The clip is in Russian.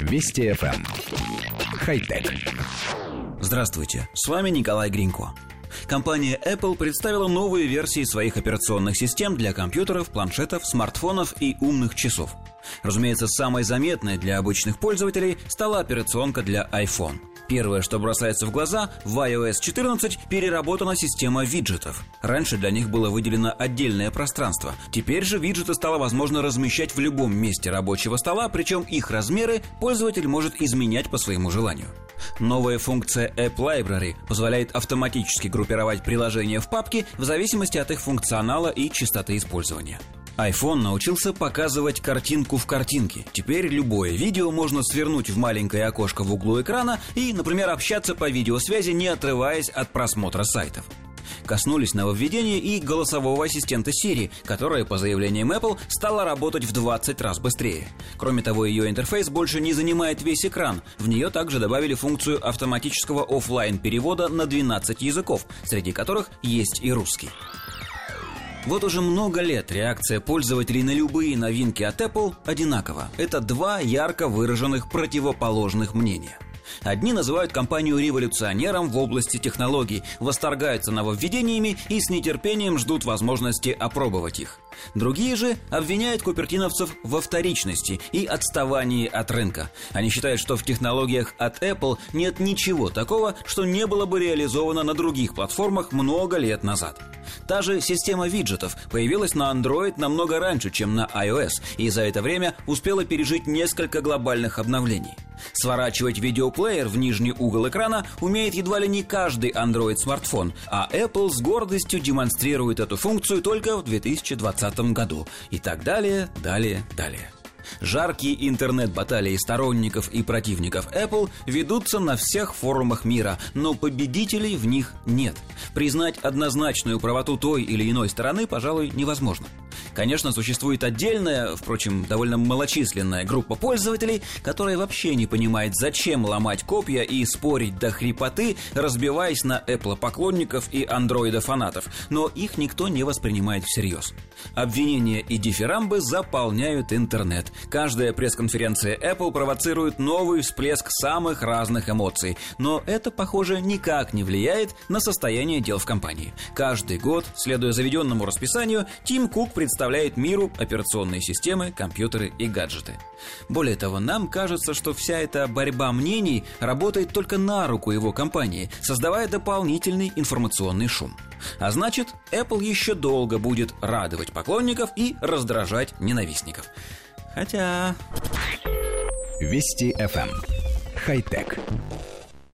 Вести FM. Эм. Хай-тек. Здравствуйте, с вами Николай Гринько. Компания Apple представила новые версии своих операционных систем для компьютеров, планшетов, смартфонов и умных часов. Разумеется, самой заметной для обычных пользователей стала операционка для iPhone – Первое, что бросается в глаза, в iOS 14 переработана система виджетов. Раньше для них было выделено отдельное пространство. Теперь же виджеты стало возможно размещать в любом месте рабочего стола, причем их размеры пользователь может изменять по своему желанию. Новая функция App Library позволяет автоматически группировать приложения в папки в зависимости от их функционала и частоты использования iPhone научился показывать картинку в картинке. Теперь любое видео можно свернуть в маленькое окошко в углу экрана и, например, общаться по видеосвязи, не отрываясь от просмотра сайтов. Коснулись нововведения и голосового ассистента Siri, которая, по заявлениям Apple, стала работать в 20 раз быстрее. Кроме того, ее интерфейс больше не занимает весь экран. В нее также добавили функцию автоматического офлайн перевода на 12 языков, среди которых есть и русский. Вот уже много лет реакция пользователей на любые новинки от Apple одинакова. Это два ярко выраженных противоположных мнения. Одни называют компанию революционером в области технологий, восторгаются нововведениями и с нетерпением ждут возможности опробовать их. Другие же обвиняют купертиновцев во вторичности и отставании от рынка. Они считают, что в технологиях от Apple нет ничего такого, что не было бы реализовано на других платформах много лет назад. Та же система виджетов появилась на Android намного раньше, чем на iOS, и за это время успела пережить несколько глобальных обновлений. Сворачивать видеоплеер в нижний угол экрана умеет едва ли не каждый Android-смартфон, а Apple с гордостью демонстрирует эту функцию только в 2020 году. И так далее, далее, далее. Жаркие интернет-баталии сторонников и противников Apple ведутся на всех форумах мира, но победителей в них нет. Признать однозначную правоту той или иной стороны, пожалуй, невозможно. Конечно, существует отдельная, впрочем, довольно малочисленная группа пользователей, которая вообще не понимает, зачем ломать копья и спорить до хрипоты, разбиваясь на Apple поклонников и андроида фанатов, но их никто не воспринимает всерьез. Обвинения и дифирамбы заполняют интернет. Каждая пресс-конференция Apple провоцирует новый всплеск самых разных эмоций, но это, похоже, никак не влияет на состояние дел в компании. Каждый год, следуя заведенному расписанию, Тим Кук представляет представляет миру операционные системы, компьютеры и гаджеты. Более того, нам кажется, что вся эта борьба мнений работает только на руку его компании, создавая дополнительный информационный шум. А значит, Apple еще долго будет радовать поклонников и раздражать ненавистников. Хотя... Вести FM. Эм. Хай-тек.